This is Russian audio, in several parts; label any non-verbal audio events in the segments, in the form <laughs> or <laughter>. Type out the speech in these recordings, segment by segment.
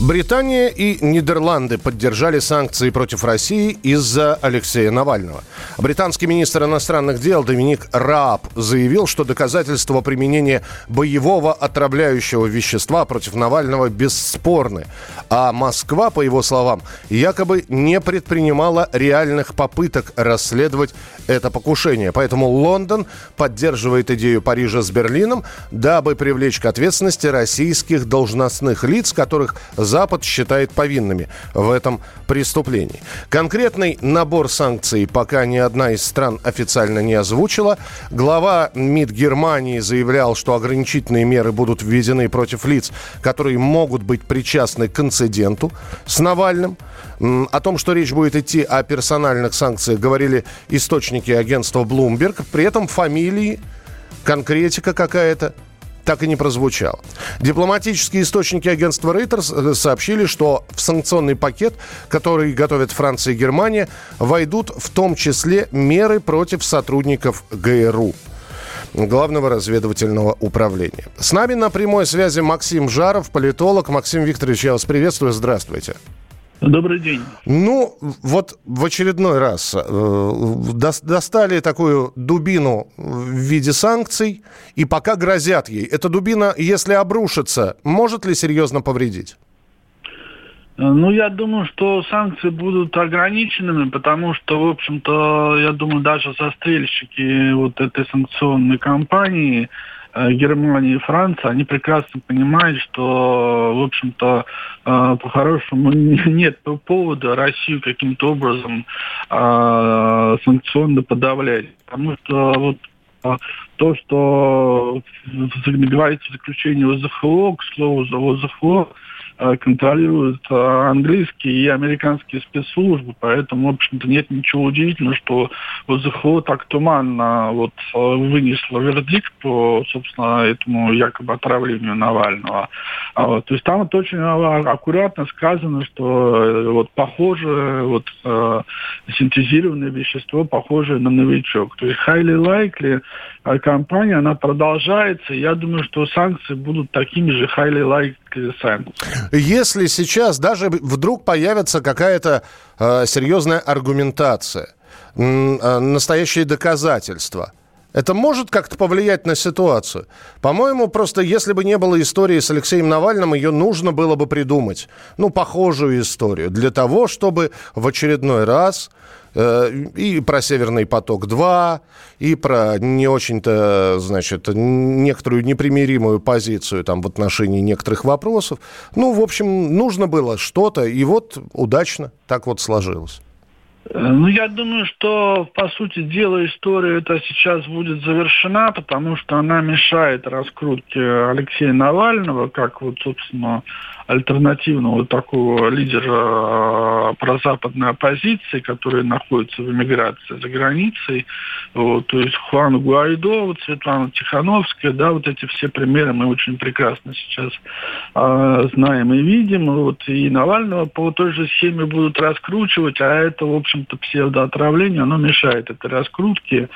Британия и Нидерланды поддержали санкции против России из-за Алексея Навального. Британский министр иностранных дел Доминик Рааб заявил, что доказательства применения боевого отравляющего вещества против Навального бесспорны. А Москва, по его словам, якобы не предпринимала реальных попыток расследовать это покушение. Поэтому Лондон поддерживает идею Парижа с Берлином, дабы привлечь к ответственности российских должностных лиц, которых Запад считает повинными в этом преступлении. Конкретный набор санкций пока ни одна из стран официально не озвучила. Глава МИД Германии заявлял, что ограничительные меры будут введены против лиц, которые могут быть причастны к инциденту с Навальным. О том, что речь будет идти о персональных санкциях, говорили источники агентства Bloomberg. При этом фамилии, конкретика какая-то так и не прозвучал. Дипломатические источники агентства Reuters э, сообщили, что в санкционный пакет, который готовят Франция и Германия, войдут в том числе меры против сотрудников ГРУ. Главного разведывательного управления. С нами на прямой связи Максим Жаров, политолог. Максим Викторович, я вас приветствую. Здравствуйте. Добрый день. Ну, вот в очередной раз э, дос- достали такую дубину в виде санкций, и пока грозят ей. Эта дубина, если обрушится, может ли серьезно повредить? Ну, я думаю, что санкции будут ограниченными, потому что, в общем-то, я думаю, даже застрельщики вот этой санкционной кампании э, Германии и Франции, они прекрасно понимают, что, в общем-то, э, по-хорошему <laughs> нет повода Россию каким-то образом э, санкционно подавлять. Потому что вот то, что говорится в заключении ОЗХО, к слову, ОЗХО э, контролируют э, английские и американские спецслужбы, поэтому, в общем-то, нет ничего удивительного, что ОЗХО так туманно вот э, вынесло вердикт по, собственно, этому якобы отравлению Навального. А вот, то есть там вот очень а, аккуратно сказано, что э, вот похоже, вот синтезированное вещество, похожее на новичок. То есть highly likely а компания, она продолжается. Я думаю, что санкции будут такими же highly санкциями. Если сейчас даже вдруг появится какая-то э, серьезная аргументация, э, настоящие доказательства, это может как-то повлиять на ситуацию? По-моему, просто если бы не было истории с Алексеем Навальным, ее нужно было бы придумать. Ну, похожую историю. Для того, чтобы в очередной раз и про «Северный поток-2», и про не очень-то, значит, некоторую непримиримую позицию там в отношении некоторых вопросов. Ну, в общем, нужно было что-то, и вот удачно так вот сложилось. Э, Ну, я думаю, что, по сути дела, история эта сейчас будет завершена, потому что она мешает раскрутке Алексея Навального, как вот, собственно, альтернативного такого лидера э, прозападной оппозиции, который находится в эмиграции за границей. Вот, то есть Хуан Гуайдо, вот Светлана Тихановская, да, вот эти все примеры мы очень прекрасно сейчас э, знаем и видим. Вот, и Навального по той же схеме будут раскручивать, а это, в общем-то, псевдоотравление, оно мешает этой раскрутке.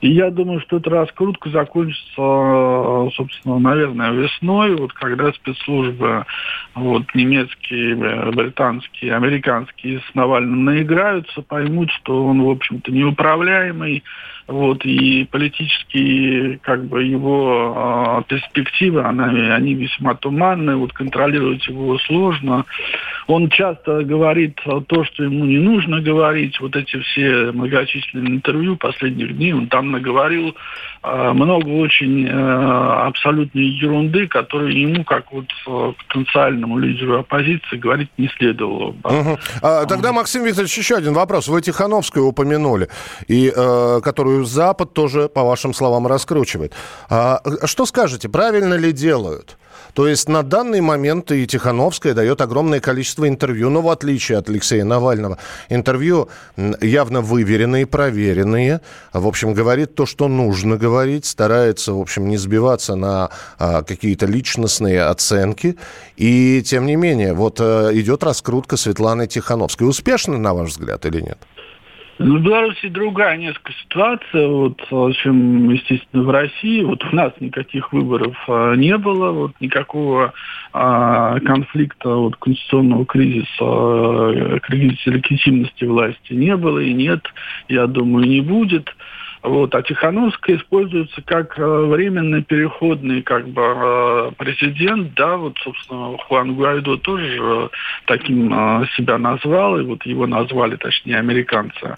И я думаю, что эта раскрутка закончится, э, собственно, наверное, весной, вот когда спецслужбы вот, немецкие, британские, американские с Навальным наиграются, поймут, что он, в общем-то, неуправляемый, вот, и политические, как бы, его э, перспективы, она, они весьма туманные, вот, контролировать его сложно. Он часто говорит то, что ему не нужно говорить, вот эти все многочисленные интервью последних дней, он там наговорил э, много очень э, абсолютной ерунды, которую ему, как вот потенциальному лидеру оппозиции, говорить не следовало. Мгм. А, тогда, Максим Викторович, еще один вопрос. Вы Тихановскую упомянули, и, э, которую Запад тоже, по вашим словам, раскручивает. А, что скажете, правильно ли делают? То есть на данный момент и Тихановская дает огромное количество интервью, но в отличие от Алексея Навального. Интервью явно выверенные, проверенные. В общем, говорит то, что нужно говорить, старается, в общем, не сбиваться на а, какие-то личностные оценки. И, тем не менее, вот а, идет раскрутка Светланы Тихановской. Успешно, на ваш взгляд, или нет? Ну, в Беларуси другая несколько ситуация, вот, чем, естественно, в России. Вот у нас никаких выборов а, не было, вот, никакого а, конфликта, вот, конституционного кризиса, а, кризиса легитимности власти не было и нет, я думаю, не будет. Вот. А Тихановская используется как э, временный переходный как бы, э, президент. Да, вот, собственно, Хуан Гуайдо тоже таким э, себя назвал, и вот его назвали, точнее, американцы.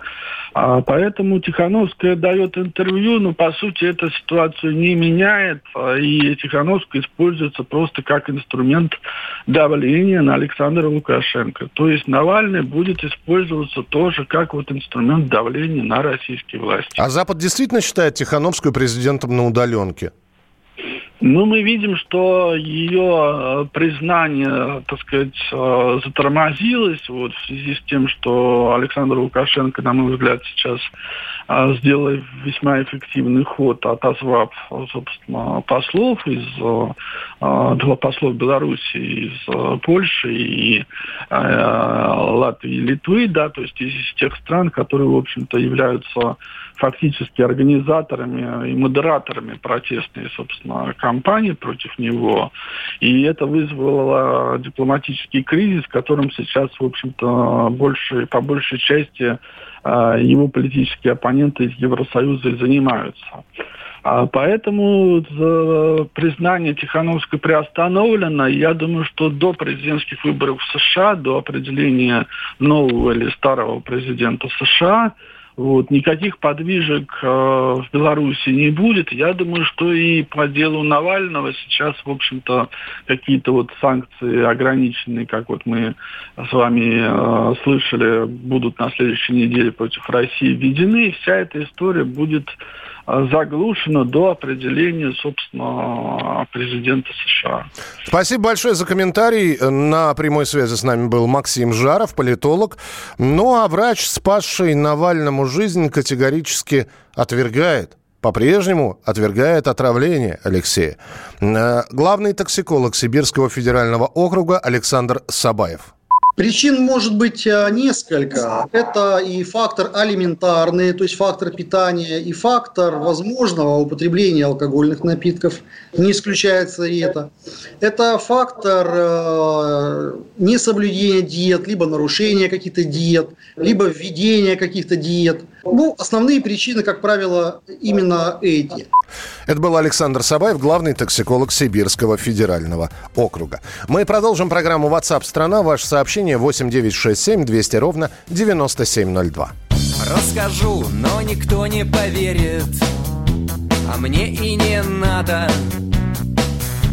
А, поэтому Тихановская дает интервью, но, по сути, эта ситуацию не меняет, и Тихановская используется просто как инструмент давления на Александра Лукашенко. То есть Навальный будет использоваться тоже как вот инструмент давления на российские власти. А Запад действительно считает Тихановскую президентом на удаленке? Ну, мы видим, что ее э, признание, так сказать, э, затормозилось вот, в связи с тем, что Александр Лукашенко, на мой взгляд, сейчас э, сделал весьма эффективный ход, отозвав, собственно, послов из два послов Беларуси, из Польши и Латвии и Литвы, да, то есть из тех стран, которые, в общем-то, являются фактически организаторами и модераторами протестной, собственно, кампании против него. И это вызвало дипломатический кризис, которым сейчас, в общем-то, больше, по большей части а, его политические оппоненты из Евросоюза и занимаются. А поэтому признание Тихановской приостановлено. Я думаю, что до президентских выборов в США, до определения нового или старого президента США, вот, никаких подвижек э, в Беларуси не будет. Я думаю, что и по делу Навального сейчас, в общем-то, какие-то вот санкции ограниченные, как вот мы с вами э, слышали, будут на следующей неделе против России введены. И вся эта история будет заглушено до определения, собственно, президента США. Спасибо большое за комментарий. На прямой связи с нами был Максим Жаров, политолог. Ну а врач, спасший Навальному жизнь, категорически отвергает по-прежнему отвергает отравление Алексея. Э, главный токсиколог Сибирского федерального округа Александр Сабаев. Причин может быть э, несколько. Это и фактор алиментарный, то есть фактор питания, и фактор возможного употребления алкогольных напитков. Не исключается и это. Это фактор э, несоблюдения диет, либо нарушения каких-то диет, либо введения каких-то диет. Ну, основные причины, как правило, именно эти. Это был Александр Сабаев, главный токсиколог Сибирского федерального округа. Мы продолжим программу WhatsApp страна. Ваше сообщение 8967 200 ровно 9702. Расскажу, но никто не поверит, а мне и не надо.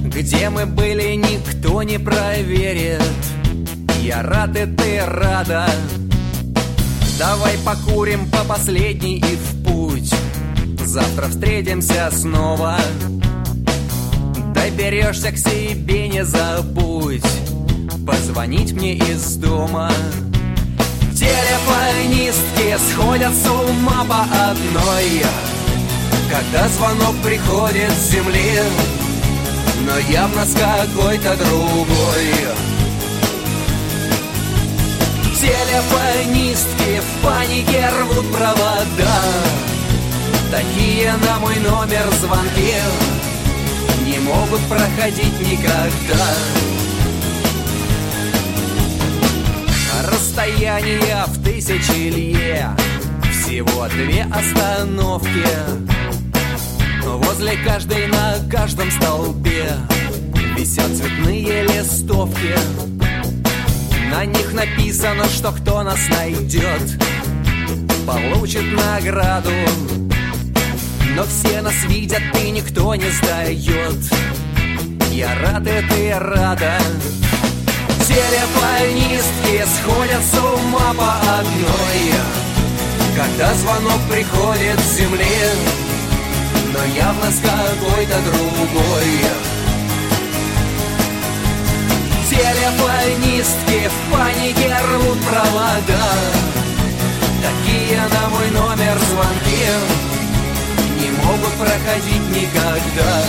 Где мы были, никто не проверит. Я рад, и ты рада. Давай покурим по последней и в путь. Завтра встретимся снова. Доберешься к себе, не забудь. Позвонить мне из дома. Телефонистки сходят с ума по одной. Когда звонок приходит с земли Но явно с какой-то другой Телефонистки в панике рвут провода. Такие на мой номер звонки Не могут проходить никогда. Расстояние в тысячи лье Всего две остановки. Возле каждой на каждом столбе Висят цветные листовки На них написано, что кто нас найдет Получит награду. Но все нас видят, и никто не сдает. Я рад, и ты рада. Телефонистки сходят с ума по одной. Когда звонок приходит с земли Но явно с какой-то другой Телефонистки в панике рвут провода. Такие на мой номер звонки Не могут проходить никогда.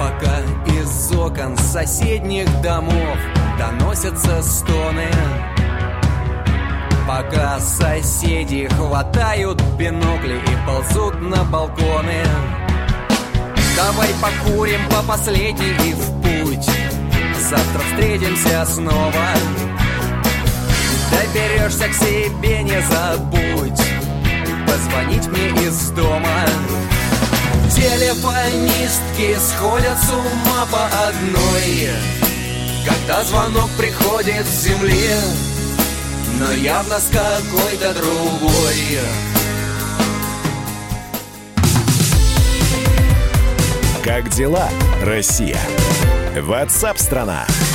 Пока из окон соседних домов Доносятся стоны Пока соседи хватают бинокли и ползут на балконы. Давай покурим по последней и в путь. Завтра встретимся снова. Доберешься к себе, не забудь. Позвонить мне из дома. Телефонистки сходят с ума по одной. Когда звонок приходит с земли но явно с какой-то другой. Как дела, Россия? Ватсап-страна! страна